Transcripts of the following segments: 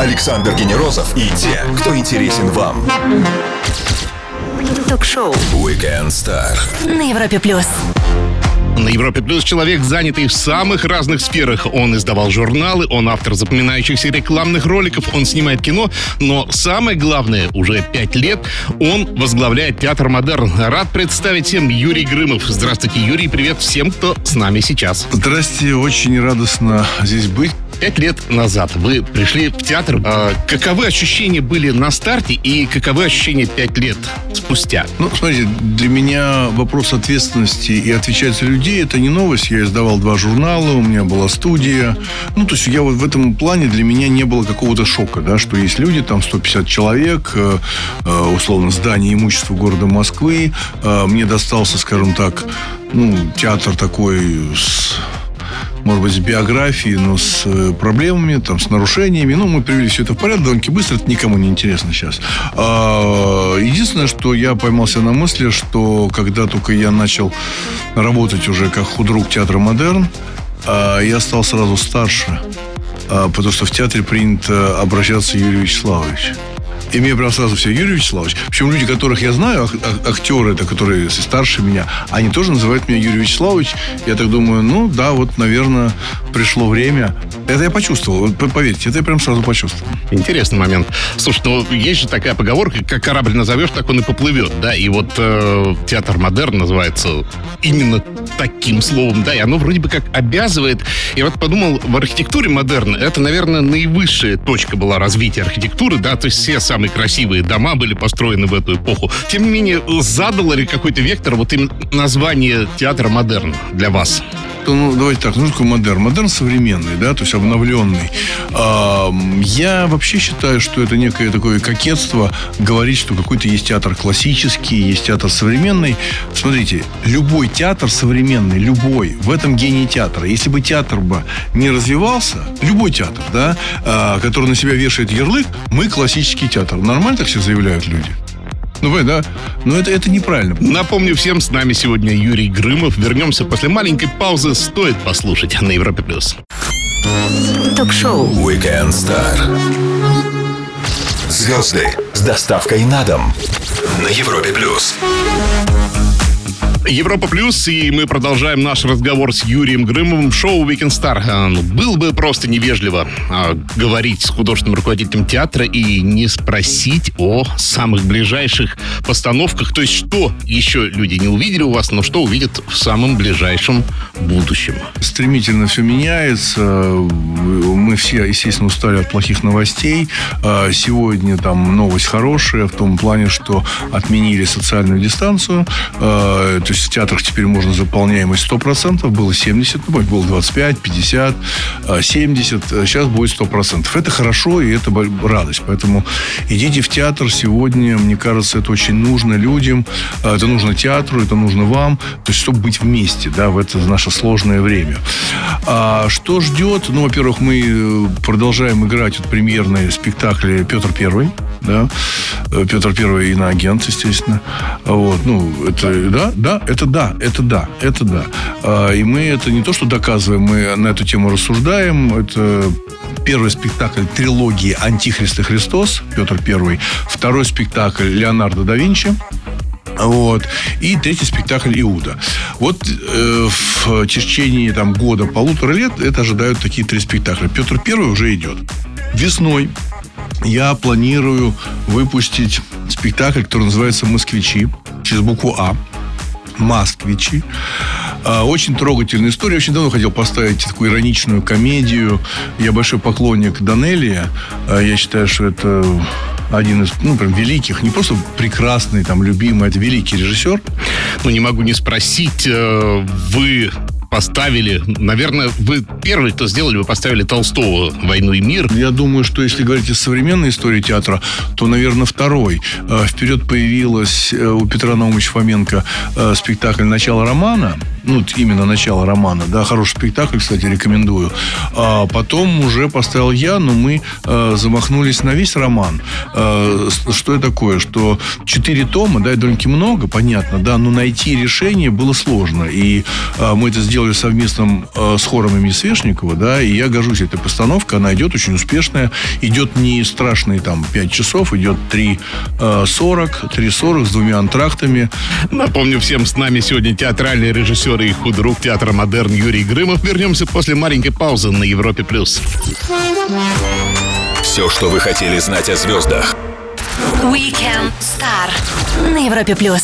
Александр Генерозов и те, кто интересен вам. Ток-шоу Weekend Star. на Европе плюс. На Европе Плюс человек, занятый в самых разных сферах. Он издавал журналы, он автор запоминающихся рекламных роликов, он снимает кино, но самое главное, уже пять лет он возглавляет театр «Модерн». Рад представить всем Юрий Грымов. Здравствуйте, Юрий, привет всем, кто с нами сейчас. Здрасте, очень радостно здесь быть. Пять лет назад вы пришли в театр. А каковы ощущения были на старте и каковы ощущения пять лет спустя? Ну, смотрите, для меня вопрос ответственности и отвечать за людей это не новость. Я издавал два журнала, у меня была студия. Ну, то есть я вот в этом плане для меня не было какого-то шока, да, что есть люди, там 150 человек, э, э, условно, здание имущества города Москвы. Э, Мне достался, скажем так, ну, театр такой с может быть, с биографией, но с э, проблемами, там, с нарушениями. Ну, мы привели все это в порядок довольно быстро, это никому не интересно сейчас. А, единственное, что я поймался на мысли, что когда только я начал работать уже как худрук театра «Модерн», а, я стал сразу старше, а, потому что в театре принято обращаться Юрий Вячеславович. И мне прям сразу все, Юрий Вячеславович. Причем люди, которых я знаю, ак- ак- актеры, это, которые старше меня, они тоже называют меня Юрий Вячеславович. Я так думаю, ну да, вот, наверное, пришло время. Это я почувствовал, поверьте, это я прям сразу почувствовал. Интересный момент. Слушай, ну есть же такая поговорка, как корабль назовешь, так он и поплывет, да? И вот э, театр модерн называется именно таким словом, да, и оно вроде бы как обязывает. Я вот подумал, в архитектуре модерн это, наверное, наивысшая точка была развития архитектуры, да, то есть все самые красивые дома были построены в эту эпоху. Тем не менее, задало ли какой-то вектор вот именно название театра модерн для вас? То, ну, давайте так, ну, что такое модерн? Модерн современный, да, то есть обновленный. Ам, я вообще считаю, что это некое такое кокетство говорить, что какой-то есть театр классический, есть театр современный. Смотрите, любой театр современный, любой, в этом гений театра. Если бы театр бы не развивался, любой театр, да, а, который на себя вешает ярлык, мы классический театр. Нормально так все заявляют люди? Ну, вы, да? Но это, это неправильно. Напомню всем, с нами сегодня Юрий Грымов. Вернемся после маленькой паузы. Стоит послушать на Европе+. плюс. Ток-шоу Weekend Star. Звезды с доставкой на дом на Европе плюс. Европа Плюс, и мы продолжаем наш разговор с Юрием Грымовым шоу Weekend Star. А, ну, Было бы просто невежливо а, говорить с художественным руководителем театра и не спросить о самых ближайших постановках. То есть, что еще люди не увидели у вас, но что увидят в самом ближайшем будущем. стремительно все меняется. Мы все, естественно, устали от плохих новостей. А Сегодня там новость хорошая в том плане, что отменили социальную дистанцию. То есть в театрах теперь можно заполняемость 100%. Было 70, ну, было 25, 50, а, 70. Сейчас будет 100%. Это хорошо и это радость. Поэтому идите в театр сегодня. Мне кажется, это очень нужно людям. А, Это нужно театру, это нужно вам. То есть, чтобы быть вместе, да, в это наше сложное время. А что ждет? Ну, во-первых, мы э, продолжаем играть вот премьерные спектакли Петр Первый, да, Э, Петр Первый иноагент, естественно. Вот, ну, это да, да, это да, это да, это да. А, И мы это не то, что доказываем, мы на эту тему рассуждаем. Это первый спектакль трилогии «Антихрист и Христос» Петр Первый. Второй спектакль «Леонардо да Винчи». Вот. И третий спектакль «Иуда». Вот э, в течение там, года, полутора лет это ожидают такие три спектакля. Петр Первый уже идет. Весной я планирую выпустить спектакль, который называется «Москвичи» через букву «А». «Москвичи». А, Очень трогательная история. Очень давно хотел поставить такую ироничную комедию. Я большой поклонник Данелия. А, Я считаю, что это один из, ну, прям великих, не просто прекрасный, там, любимый, это великий режиссер. Ну, не могу не спросить, э, вы поставили, наверное, вы первый, кто сделали, вы поставили Толстого «Войну и мир». Я думаю, что если говорить о современной истории театра, то, наверное, второй. Э, Вперед появилась э, у Петра Наумовича Фоменко э, спектакль «Начало романа». Ну, именно начало романа, да, хороший спектакль, кстати, рекомендую. А потом уже поставил я, но мы э, замахнулись на весь роман. Э, что это такое? Что четыре тома, да, довольно-таки много, понятно, да, но найти решение было сложно. И э, мы это сделали совместно э, с хором имени Свешникова, да, и я горжусь этой постановкой, она идет очень успешная, идет не страшные там 5 часов, идет 3.40, 3.40 с двумя антрактами. Напомню всем, с нами сегодня театральный режиссер и худрук театра «Модерн» Юрий Грымов. Вернемся после маленькой паузы на Европе+. плюс. Все, что вы хотели знать о звездах. Weekend Star на Европе плюс.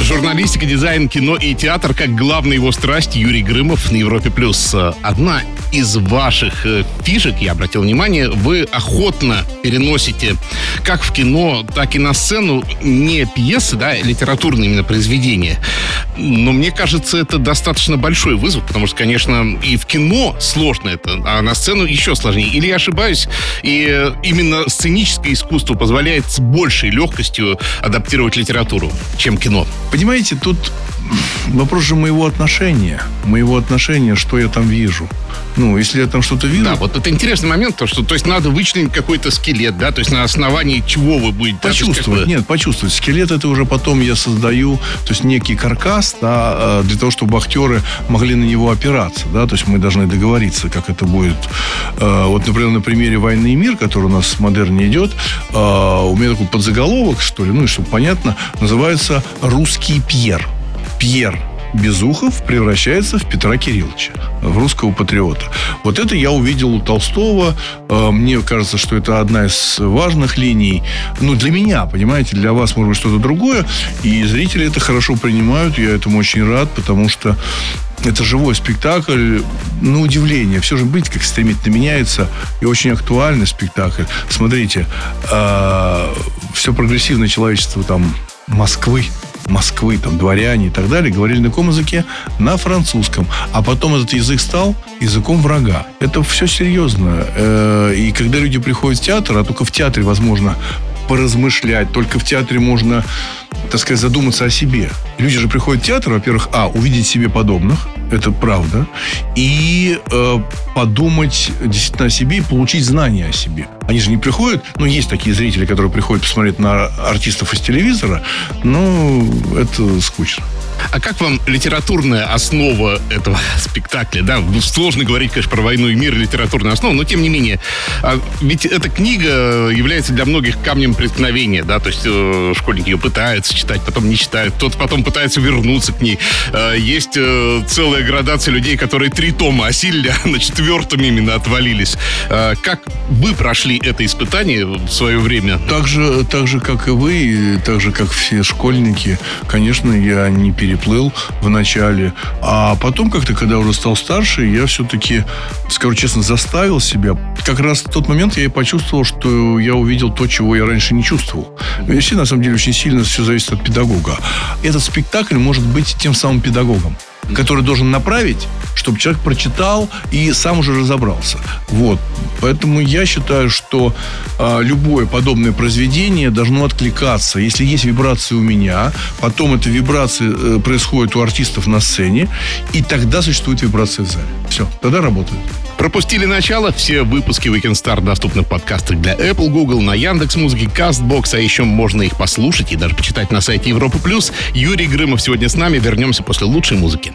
Журналистика, дизайн, кино и театр как главная его страсть Юрий Грымов на Европе+. плюс. Одна из ваших э, фишек, я обратил внимание, вы охотно переносите как в кино, так и на сцену не пьесы, да, литературные именно произведения. Но мне кажется, это достаточно большой вызов, потому что, конечно, и в кино сложно это, а на сцену еще сложнее. Или я ошибаюсь, и э, именно сценическое искусство позволяет с большей легкостью адаптировать литературу, чем кино. Понимаете, тут вопрос же моего отношения. Моего отношения, что я там вижу. Ну, если я там что-то вижу... Да, вот это интересный момент, то, что то есть надо вычленить какой-то скелет, да, то есть на основании чего вы будете... Почувствовать, да, нет, почувствовать. Скелет это уже потом я создаю, то есть некий каркас, да, э, для того, чтобы актеры могли на него опираться, да, то есть мы должны договориться, как это будет. Э, вот, например, на примере «Войны и мир», который у нас в модерне идет, э, у меня такой подзаголовок, что ли, ну, и чтобы понятно, называется «Русский Пьер». Пьер Безухов превращается в Петра Кирилловича, в русского патриота. Вот это я увидел у Толстого. Э, мне кажется, что это одна из важных линий. Ну, для меня, понимаете, для вас, может быть, что-то другое. И зрители это хорошо принимают. Я этому очень рад, потому что это живой спектакль, на удивление. Все же быть как стремительно меняется. И очень актуальный спектакль. Смотрите, э, все прогрессивное человечество там Москвы Москвы, там, дворяне и так далее, говорили на каком языке? На французском. А потом этот язык стал языком врага. Это все серьезно. Э, и когда люди приходят в театр, а только в театре возможно поразмышлять, только в театре можно, так сказать, задуматься о себе. Люди же приходят в театр, во-первых, а, увидеть себе подобных, это правда, и э, подумать действительно о себе и получить знания о себе. Они же не приходят, ну, есть такие зрители, которые приходят посмотреть на артистов из телевизора, но это скучно. А как вам литературная основа этого спектакля? Да, сложно говорить, конечно, про войну и мир, литературная основа, но тем не менее. А ведь эта книга является для многих камнем преткновения, да, то есть э, школьники ее пытаются читать, потом не читают, кто-то потом пытается вернуться к ней. Э, есть э, целая градация людей, которые три тома осилили, а на четвертом именно отвалились. Э, как вы прошли это испытание в свое время? Так же, так же, как и вы, так же, как все школьники, конечно, я не переплыл в начале. А потом как-то, когда уже стал старше, я все-таки, скажу честно, заставил себя. Как раз в тот момент я и почувствовал, что я увидел то, чего я раньше не чувствовал. Все, на самом деле, очень сильно все зависит от педагога. Этот спектакль может быть тем самым педагогом который должен направить, чтобы человек прочитал и сам уже разобрался. Вот. Поэтому я считаю, что э, любое подобное произведение должно откликаться. Если есть вибрации у меня, потом эта вибрация э, происходит у артистов на сцене, и тогда существует вибрация в зале. Все, тогда работает. Пропустили начало? Все выпуски Weekend Star доступны в подкастах для Apple, Google, на Яндекс Музыке, Castbox, а еще можно их послушать и даже почитать на сайте Европы Плюс. Юрий Грымов сегодня с нами. Вернемся после лучшей музыки.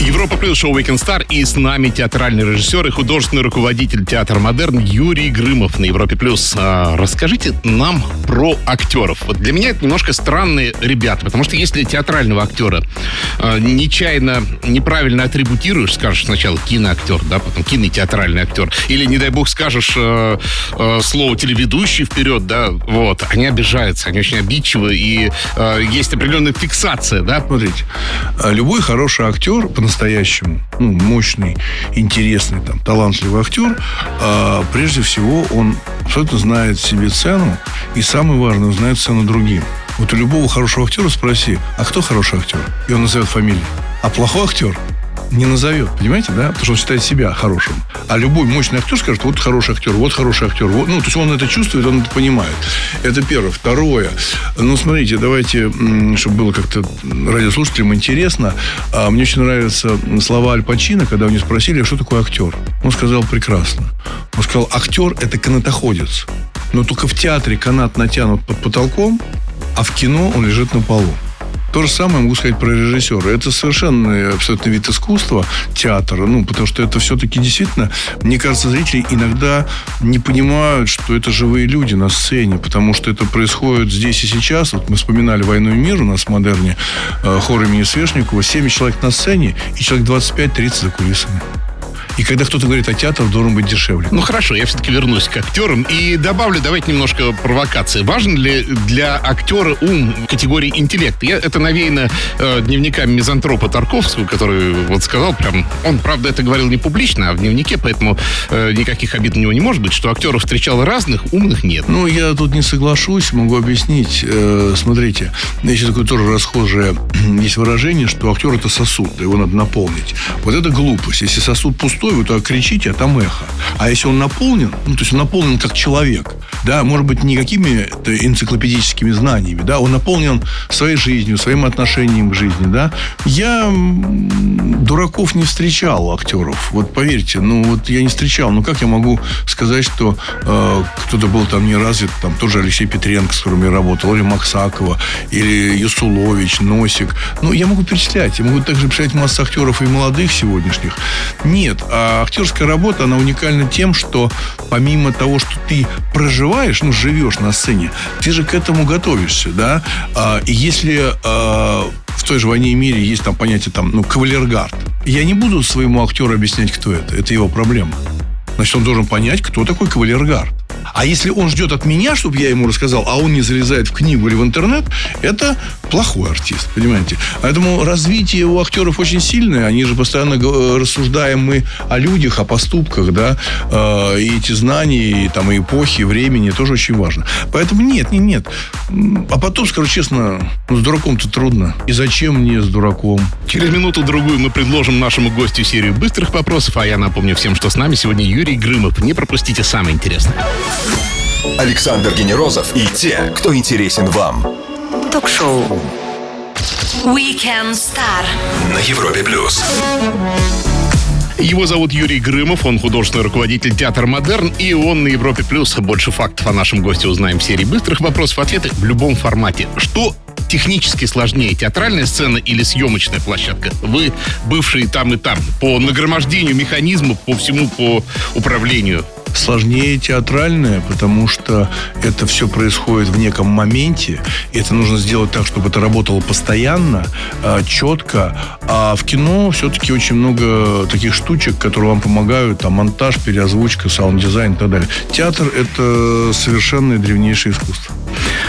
Европа плюс шоу Weekend Star и с нами театральный режиссер и художественный руководитель театра Модерн Юрий Грымов на Европе плюс. А, расскажите нам про актеров. Вот для меня это немножко странные ребята, потому что если театрального актера а, нечаянно, неправильно атрибутируешь, скажешь сначала киноактер, да, потом кинотеатральный актер, или, не дай бог, скажешь а, а, слово телеведущий вперед, да, вот, они обижаются, они очень обидчивы, и а, есть определенная фиксация, да. Смотрите, а любой хороший актер по-настоящему ну, мощный, интересный, там, талантливый актер, а, прежде всего он абсолютно знает себе цену, и самое важное, он знает цену другим. Вот у любого хорошего актера спроси, а кто хороший актер? И он назовет фамилию. А плохой актер не назовет, понимаете, да? Потому что он считает себя хорошим. А любой мощный актер скажет, вот хороший актер, вот хороший актер. Вот. Ну, то есть он это чувствует, он это понимает. Это первое. Второе. Ну, смотрите, давайте, чтобы было как-то радиослушателям интересно. А, мне очень нравятся слова Аль Пачино, когда у него спросили, что такое актер. Он сказал прекрасно. Он сказал, актер – это канатоходец. Но только в театре канат натянут под потолком, а в кино он лежит на полу. То же самое могу сказать про режиссера. Это совершенно абсолютно вид искусства, театра. Ну, потому что это все-таки действительно, мне кажется, зрители иногда не понимают, что это живые люди на сцене, потому что это происходит здесь и сейчас. Вот мы вспоминали «Войну и мир» у нас в модерне, э, хор имени Свешникова. 7 человек на сцене и человек 25-30 за кулисами. И когда кто-то говорит, а театр должен быть дешевле. Ну хорошо, я все-таки вернусь к актерам и добавлю, давайте немножко провокации. Важен ли для актера ум категории интеллект? Я, это навеяно э, дневниками мизантропа Тарковского, который вот сказал прям, он, правда, это говорил не публично, а в дневнике, поэтому э, никаких обид у него не может быть, что актеров встречал разных, умных нет. Ну, я тут не соглашусь, могу объяснить. Э, смотрите, есть такое тоже расхожее есть выражение, что актер это сосуд, его надо наполнить. Вот это глупость. Если сосуд пустой, пустой, вы туда кричите, а там эхо. А если он наполнен, ну, то есть он наполнен как человек, да, может быть, не какими энциклопедическими знаниями, да, он наполнен своей жизнью, своим отношением к жизни, да. Я дураков не встречал актеров, вот поверьте, ну, вот я не встречал, ну, как я могу сказать, что э, кто-то был там не развит, там тоже Алексей Петренко, с которым я работал, или Максакова, или Юсулович, Носик, ну, я могу перечислять, я могу также перечислять массу актеров и молодых сегодняшних. Нет, а актерская работа, она уникальна тем, что помимо того, что ты проживаешь, ну, живешь на сцене, ты же к этому готовишься, да? А, и если а, в той же «Войне и мире» есть там понятие, там, ну, кавалергард, я не буду своему актеру объяснять, кто это. Это его проблема. Значит, он должен понять, кто такой кавалергард. А если он ждет от меня, чтобы я ему рассказал, а он не залезает в книгу или в интернет, это плохой артист, понимаете? Поэтому развитие у актеров очень сильное. Они же постоянно рассуждаем мы о людях, о поступках, да, э, и эти знания, и там, и эпохи, и времени тоже очень важно. Поэтому нет, нет, нет. А потом, скажу честно, ну, с дураком-то трудно. И зачем мне с дураком? Через минуту-другую мы предложим нашему гостю серию быстрых вопросов, а я напомню всем, что с нами сегодня Юрий Грымов. Не пропустите самое интересное. Александр Генерозов и те, кто интересен вам. Ток-шоу Weekend Star На Европе плюс. Его зовут Юрий Грымов, он художественный руководитель театра «Модерн», и он на Европе+. плюс. Больше фактов о нашем госте узнаем в серии быстрых вопросов-ответы в любом формате. Что технически сложнее, театральная сцена или съемочная площадка? Вы бывшие там и там. По нагромождению механизмов, по всему, по управлению сложнее театральное, потому что это все происходит в неком моменте, и это нужно сделать так, чтобы это работало постоянно, а, четко. А в кино все-таки очень много таких штучек, которые вам помогают, там монтаж, переозвучка, саунд-дизайн и так далее. Театр – это совершенно древнейшее искусство.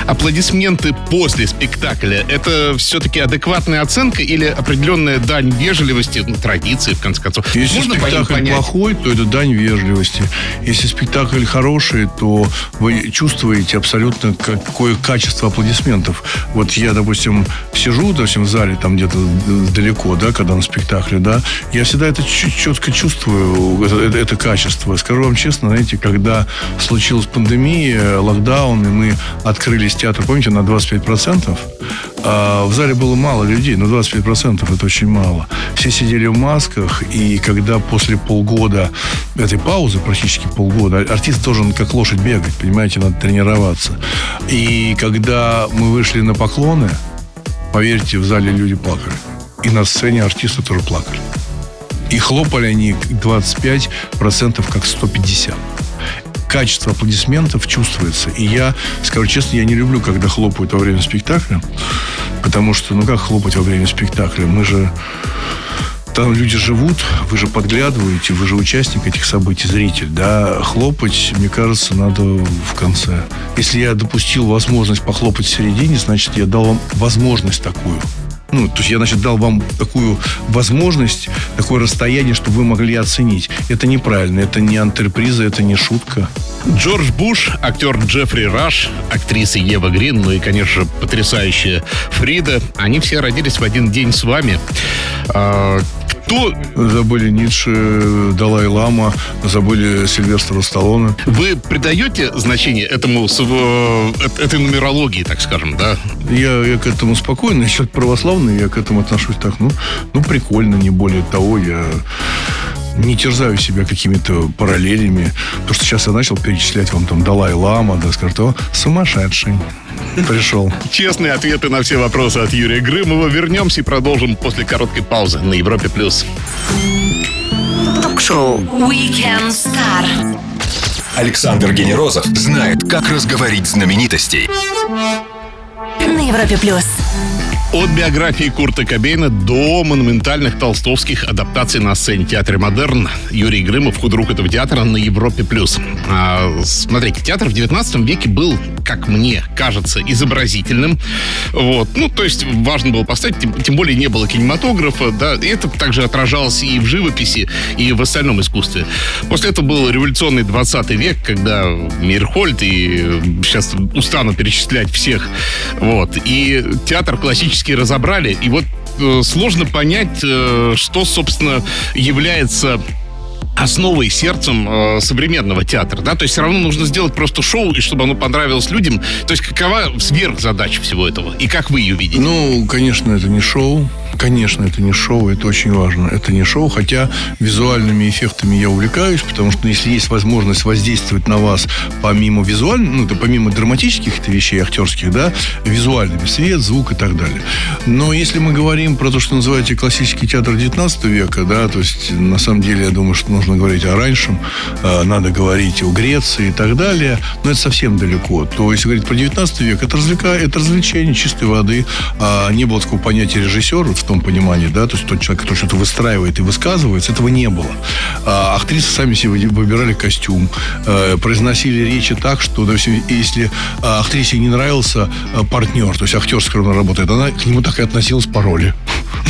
Аплодисменты после спектакля – это все-таки адекватная оценка или определенная дань вежливости, ну, традиции, в конце концов? Если Можно спектакль плохой, то это дань вежливости. Если спектакль хороший, то вы чувствуете абсолютно какое качество аплодисментов. Вот я, допустим, сижу, допустим, в зале там где-то далеко, да, когда на спектакле, да, я всегда это четко чувствую, это, это качество. Скажу вам честно, знаете, когда случилась пандемия, локдаун, и мы открылись театр, помните, на 25%, а в зале было мало людей, но 25% это очень мало. Все сидели в масках, и когда после полгода этой паузы, практически полгода, артист должен как лошадь бегать, понимаете, надо тренироваться. И когда мы вышли на поклоны, поверьте, в зале люди плакали. И на сцене артисты тоже плакали. И хлопали они 25% как 150 качество аплодисментов чувствуется. И я, скажу честно, я не люблю, когда хлопают во время спектакля. Потому что, ну как хлопать во время спектакля? Мы же там люди живут, вы же подглядываете, вы же участник этих событий, зритель, да, хлопать, мне кажется, надо в конце. Если я допустил возможность похлопать в середине, значит, я дал вам возможность такую. Ну, то есть я, значит, дал вам такую возможность, такое расстояние, чтобы вы могли оценить. Это неправильно, это не антреприза, это не шутка. Джордж Буш, актер Джеффри Раш, актриса Ева Грин, ну и, конечно, потрясающая Фрида. Они все родились в один день с вами. А, Кто? Забыли Ницше, Далай-Лама, забыли Сильвестра Сталлоне. Вы придаете значение этому, э, этой нумерологии, так скажем, да? Я, я к этому спокойно. Человек православный, я к этому отношусь так, ну, ну прикольно, не более того. Я не терзаю себя какими-то параллелями. Потому что сейчас я начал перечислять вам там Далай-Лама, да, скажет, о, сумасшедший пришел. Честные ответы на все вопросы от Юрия Грымова. Вернемся и продолжим после короткой паузы на Европе+. плюс. Ток-шоу Weekend Star. Александр Генерозов знает, как разговорить знаменитостей. На Европе+. плюс. От биографии Курта Кобейна до монументальных толстовских адаптаций на сцене театра «Модерн» Юрий Грымов, худрук этого театра на Европе+. плюс. А, смотрите, театр в 19 веке был, как мне кажется, изобразительным. Вот. Ну, то есть важно было поставить, тем, тем более не было кинематографа, да, и это также отражалось и в живописи, и в остальном искусстве. После этого был революционный 20 век, когда Мирхольд, и сейчас устану перечислять всех, вот, и театр классический практически разобрали. И вот э, сложно понять, э, что, собственно, является основой, сердцем э, современного театра, да, то есть все равно нужно сделать просто шоу, и чтобы оно понравилось людям. То есть какова сверхзадача всего этого, и как вы ее видите? Ну, конечно, это не шоу, Конечно, это не шоу, это очень важно. Это не шоу, хотя визуальными эффектами я увлекаюсь, потому что если есть возможность воздействовать на вас помимо визуальных, ну, это помимо драматических вещей, актерских, да, визуальными, свет, звук и так далее. Но если мы говорим про то, что называете классический театр 19 века, да, то есть на самом деле я думаю, что нужно говорить о раньшем, э, надо говорить о Греции и так далее, но это совсем далеко. То есть говорить про 19 век, это, развлека... это развлечение чистой воды, а не было такого понятия режиссер, в том понимании, да, то есть тот человек, который что-то выстраивает и высказывается, этого не было. А, актрисы сами себе выбирали костюм, э, произносили речи так, что допустим, если а, актрисе не нравился а, партнер, то есть актер, с которым она работает, она к нему так и относилась по роли.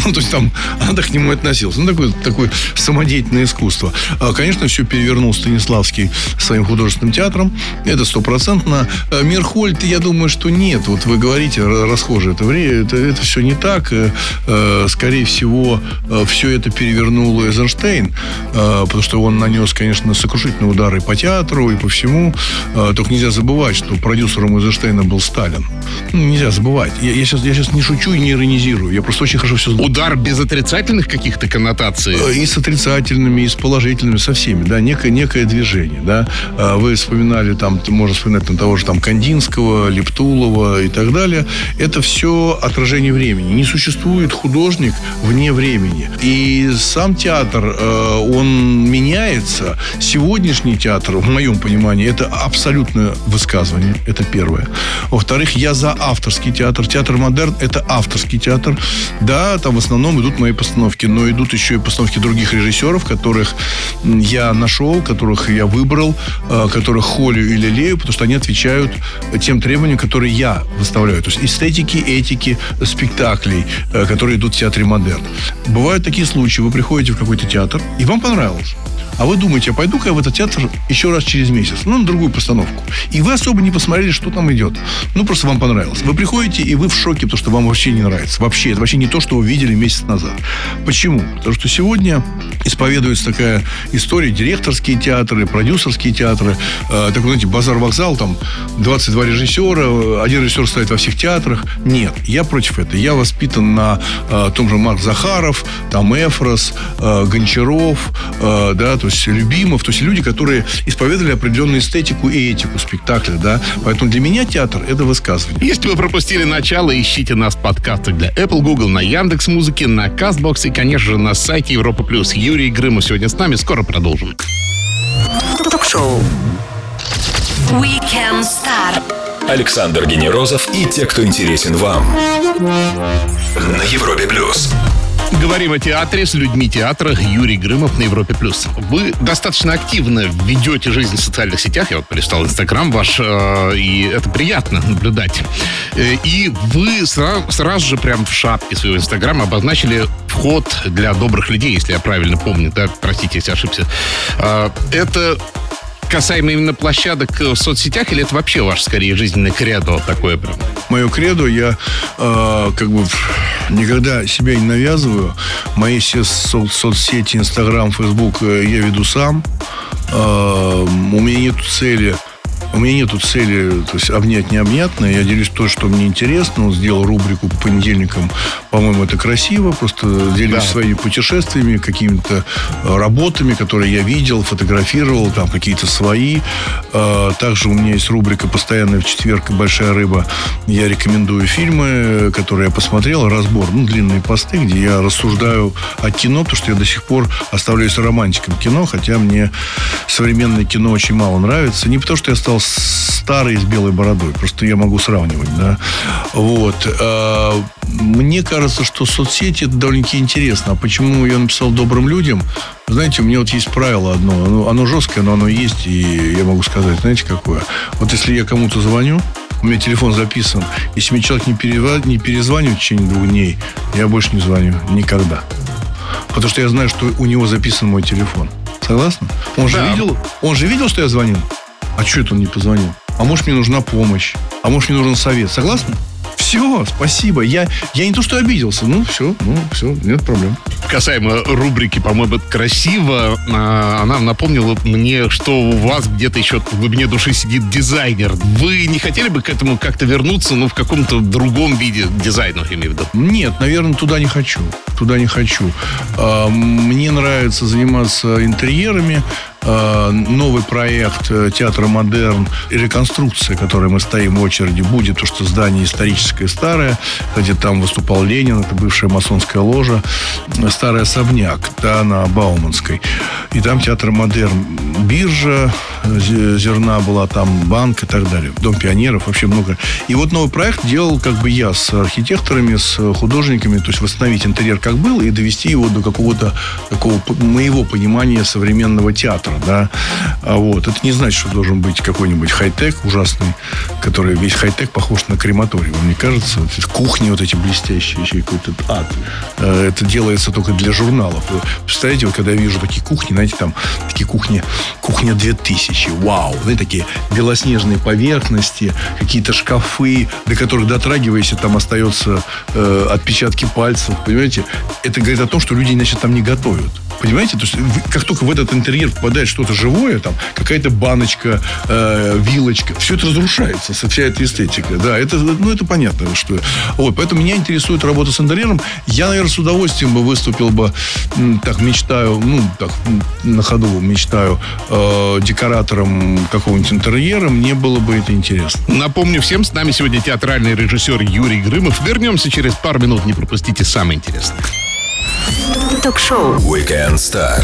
Ну, то есть там так к нему относилась. Ну, такое, такое самодеятельное искусство. А, конечно, все перевернул Станиславский своим художественным театром. Это стопроцентно. Мирхольд, я думаю, что нет. Вот вы говорите, расхоже это это, это все не так. Э, Э, скорее всего, э, все это перевернул Эйзенштейн, э, потому что он нанес, конечно, сокрушительные удары по театру, и по всему. Только нельзя забывать, что продюсером Эйзенштейна был Сталин. Ну, нельзя забывать. Я, я, сейчас, я сейчас не шучу и не иронизирую. Я просто очень хорошо все знаю. Удар без отрицательных каких-то коннотаций? И с отрицательными, и с положительными, со всеми. Да, некое, некое движение. Да. Вы вспоминали, там, можно вспоминать там, того же там, Кандинского, Лептулова и так далее. Это все отражение времени. Не существует художник вне времени. И сам театр, э, он меняется. Сегодняшний театр, в моем понимании, это абсолютное высказывание. Это первое. Во-вторых, я за авторский театр. Театр модерн – это авторский театр. Да, там в основном идут мои постановки, но идут еще и постановки других режиссеров, которых я нашел, которых я выбрал, э, которых холю или лею, потому что они отвечают тем требованиям, которые я выставляю. То есть эстетики, этики спектаклей, э, которые идут в театре модерн. Бывают такие случаи, вы приходите в какой-то театр, и вам понравилось. А вы думаете, а пойду-ка я в этот театр еще раз через месяц, ну, на другую постановку. И вы особо не посмотрели, что там идет. Ну, просто вам понравилось. Вы приходите, и вы в шоке, потому что вам вообще не нравится. Вообще, это вообще не то, что вы видели месяц назад. Почему? Потому что сегодня исповедуется такая история, директорские театры, продюсерские театры, э, такой, знаете, базар-вокзал, там 22 режиссера, один режиссер стоит во всех театрах. Нет, я против этого. Я воспитан на э, том же Марк Захаров, там Эфрос, э, Гончаров, э, да, то есть Любимов, то есть люди, которые исповедовали определенную эстетику и этику спектакля, да. Поэтому для меня театр – это высказывание. Если вы пропустили начало, ищите нас в подкастах для Apple, Google, на Яндекс Музыке, на Castbox и, конечно же, на сайте Европа Плюс. Юрий Грымов сегодня с нами. Скоро продолжим. Ток-шоу Weekend Star. Александр Генерозов и те, кто интересен вам. На Европе Плюс. Говорим о театре с людьми театра Юрий Грымов на Европе+. плюс. Вы достаточно активно ведете жизнь в социальных сетях. Я вот полистал Инстаграм ваш, э, и это приятно наблюдать. Э, и вы сразу, сразу же прям в шапке своего Инстаграма обозначили вход для добрых людей, если я правильно помню, да, простите, если ошибся. Э, это касаемо именно площадок в соцсетях, или это вообще ваш, скорее, жизненный кредо такое прям? Мое кредо, я э, как бы никогда себя не навязываю. Мои все со- соцсети, Инстаграм, Фейсбук э, я веду сам. Э, у меня нет цели у меня нету цели, то есть обнять необъятное. Я делюсь то, что мне интересно. Вот сделал рубрику по понедельникам. По-моему, это красиво. Просто делюсь Да. своими путешествиями, какими-то э, работами, которые я видел, фотографировал, там какие-то свои. Э, Также у меня есть рубрика постоянная в четверг «Большая рыба». Я рекомендую фильмы, которые я посмотрел, разбор, ну, длинные посты, где я рассуждаю о кино, потому что я до сих пор оставляюсь романтиком кино, хотя мне современное кино очень мало нравится. Не потому, что я стал старый с белой бородой, просто я могу сравнивать, да. Вот. А, Мне кажется, что соцсети это довольно-таки интересно. А почему я написал добрым людям? Знаете, у меня вот есть правило одно. Оно, оно жесткое, но оно есть, и я могу сказать, знаете, какое? Вот если я кому-то звоню, у меня телефон записан. Если мне человек не, перева- не перезванивает в течение двух дней, я больше не звоню. Никогда. Потому что я знаю, что у него записан мой телефон. Согласны? Он же Да. видел, он же видел, что я звонил. А что это он не позвонил? А может, мне нужна помощь? А может, мне нужен совет? Согласны? Все, спасибо. Я, я не то, что обиделся. Ну, все, ну, все, нет проблем. Касаемо рубрики, по-моему, красиво. А, Она напомнила мне, что у вас где-то еще в глубине души сидит дизайнер. Вы не хотели бы к этому как-то вернуться, ну, в каком-то другом виде дизайна, я имею в виду? Нет, наверное, туда не хочу. Туда не хочу. А, Мне нравится заниматься интерьерами. А, Новый проект э, театра «Модерн» реконструкция, которой мы стоим в очереди, будет, потому что здание историческое старое. Кстати, там выступал Ленин, это бывшая масонская ложа. Старый особняк, да, на Бауманской. И там театр «Модерн». Биржа зе- зерна была, там банк и так далее. Дом пионеров, вообще много. И вот новый проект делал как бы я с архитекторами, с художниками, то есть восстановить интерьер как был и довести его до какого-то такого моего понимания современного театра, да. А вот. Это не значит, что должен быть какой-нибудь хай-тек ужасный, который весь хай-тек похож на крематорий. Вам не кажется? Вот кухни вот эти блестящие, еще какой-то ад. Э, Это делается только для журналов. Вы представляете, вот когда я вижу такие кухни, знаете, там такие кухни, кухня 2000, вау, знаете, такие белоснежные поверхности, какие-то шкафы, до которых дотрагиваешься, там остается э, отпечатки пальцев, понимаете? Это говорит о том, что люди, значит, там не готовят. Понимаете? То есть, как только в этот интерьер попадает что-то живое, там, какая-то баночка, э, вилочка, все это разрушается, со- вся эта эстетика. Да, это, ну, это понятно, что... Вот, поэтому меня интересует работа с интерьером. Я, наверное, с удовольствием бы выступил бы, так, мечтаю, ну, так, на ходу мечтаю, э, декоратором какого-нибудь интерьера. Мне было бы это интересно. Напомню всем, с нами сегодня театральный режиссер Юрий Грымов. Вернемся через пару минут, не пропустите самое интересное. Ток-шоу. Weekend Star.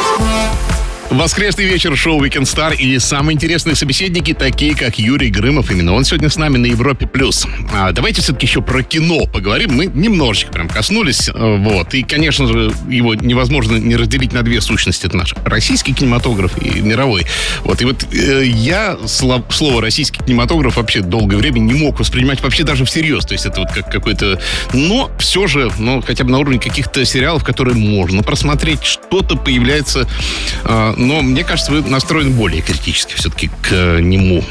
Воскресный вечер шоу Weekend Star и самые интересные собеседники, такие как Юрий Грымов. Именно он сегодня с нами на Европе+. плюс. А, давайте все-таки еще про кино поговорим. Мы немножечко прям коснулись. э, Вот. И, конечно же, его невозможно не разделить на две сущности. Это наш российский кинематограф и мировой. Вот. И вот э, я сло- слово российский кинематограф вообще долгое время не мог воспринимать вообще даже всерьез. То есть это вот как какой-то... Но все же, ну, хотя бы на уровне каких-то сериалов, которые можно просмотреть, что-то появляется а, но мне кажется, вы настроены более критически все-таки к э, нему.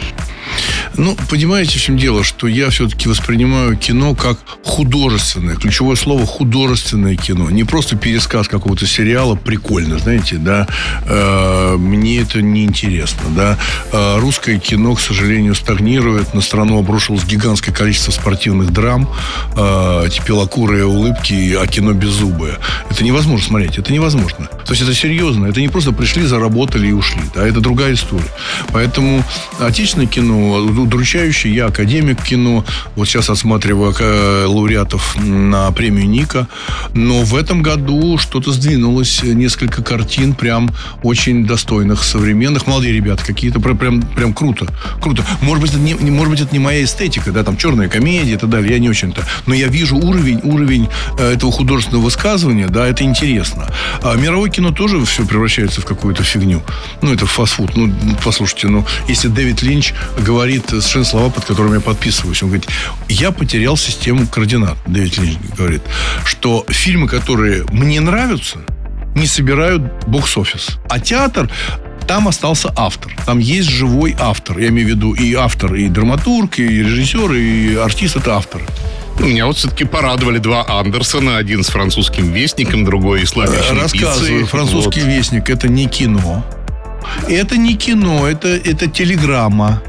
Ну, понимаете, в чем дело? Что я все-таки воспринимаю кино как художественное. Ключевое слово художественное кино. Не просто пересказ какого-то сериала. Прикольно, знаете, да. Э, мне это не интересно, да. Э, русское кино, к сожалению, стагнирует. На страну обрушилось гигантское количество спортивных драм. Э, эти белокурые улыбки, а кино беззубое. Это невозможно смотреть. Это невозможно. То есть это серьезно. Это не просто пришли, заработали и ушли. Да, это другая история. Поэтому отечественное кино удручающее. Я академик кино. Вот сейчас отсматриваю э, лауреатов на премию Ника. Но в этом году что-то сдвинулось. Несколько картин прям очень достойных, современных. Молодые ребята какие-то. Прям, прям, прям круто. Круто. Может быть, это не, не- может быть, это не моя эстетика, да, там черная комедия и так далее. Я не очень-то. Но я вижу уровень, уровень э, этого художественного высказывания, да, это интересно. А мировое кино тоже все превращается в какую-то фигню. Ну, это фастфуд. Ну, послушайте, ну, если Дэвид Линч говорит совершенно слова, под которыми я подписываюсь. Он говорит, я потерял систему координат, Дэвид Линч говорит, что фильмы, которые мне нравятся, не собирают бокс-офис. А театр там остался автор. Там есть живой автор. Я имею в виду и автор, и драматург, и режиссер, и артист это авторы. Меня вот все-таки порадовали два Андерсона. Один с французским вестником, другой с лавичной Рассказываю. Французский вот. вестник – это не кино. Это не кино, это, это телеграмма.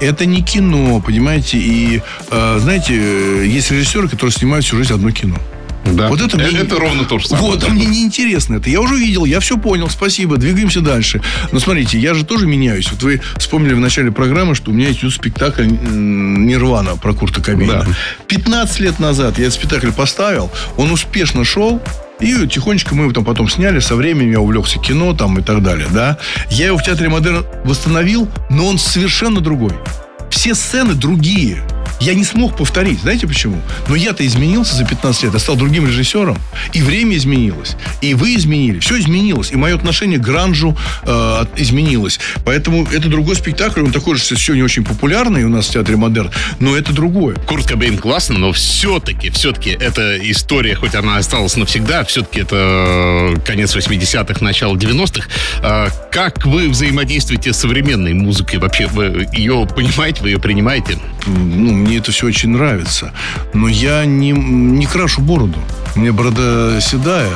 Это не кино, понимаете? И, э, знаете, есть режиссеры, которые снимают всю жизнь одно кино. Да. Вот это, мне... это ровно то же самое. Вот, а мне неинтересно это. Я уже видел, я все понял, спасибо, двигаемся дальше. Но смотрите, я же тоже меняюсь. Вот вы вспомнили в начале программы, что у меня есть спектакль «Нирвана» про Курта Кобейна. Да. 15 лет назад я этот спектакль поставил, он успешно шел, и тихонечко мы его там потом сняли, со временем я увлекся кино там и так далее, да. Я его в театре Модерн восстановил, но он совершенно другой. Все сцены другие я не смог повторить. Знаете почему? Но я-то изменился за 15 лет. Я стал другим режиссером. И время изменилось. И вы изменили. Все изменилось. И мое отношение к гранжу э, изменилось. Поэтому это другой спектакль. Он такой же сегодня очень популярный у нас в театре Модерн. Но это другое. Курт Кобейн классно, но все-таки, все-таки эта история, хоть она осталась навсегда, все-таки это конец 80-х, начало 90-х. Э, как вы взаимодействуете с современной музыкой? Вообще, вы ее понимаете, вы ее принимаете? Ну, мне это все очень нравится. Но я не, не крашу бороду. У меня борода седая.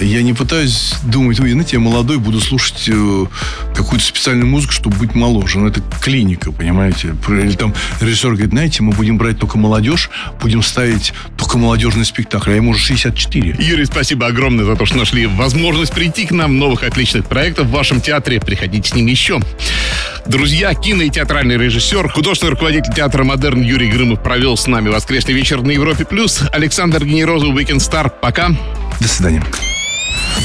Я не пытаюсь думать, ой, знаете, я молодой, буду слушать э, какую-то специальную музыку, чтобы быть моложе. Но ну, это клиника, понимаете? Или там режиссер говорит, знаете, мы будем брать только молодежь, будем ставить только молодежный спектакль, а ему уже 64. Юрий, спасибо огромное за то, что нашли возможность прийти к нам, новых отличных проектов в вашем театре. Приходите с ними еще. Друзья, кино и театральный режиссер, художественный руководитель театра «Модерн» Юрий Грымов провел с нами воскресный вечер на Европе+. плюс. Александр Генерозов, Weekend Star. Пока. До свидания.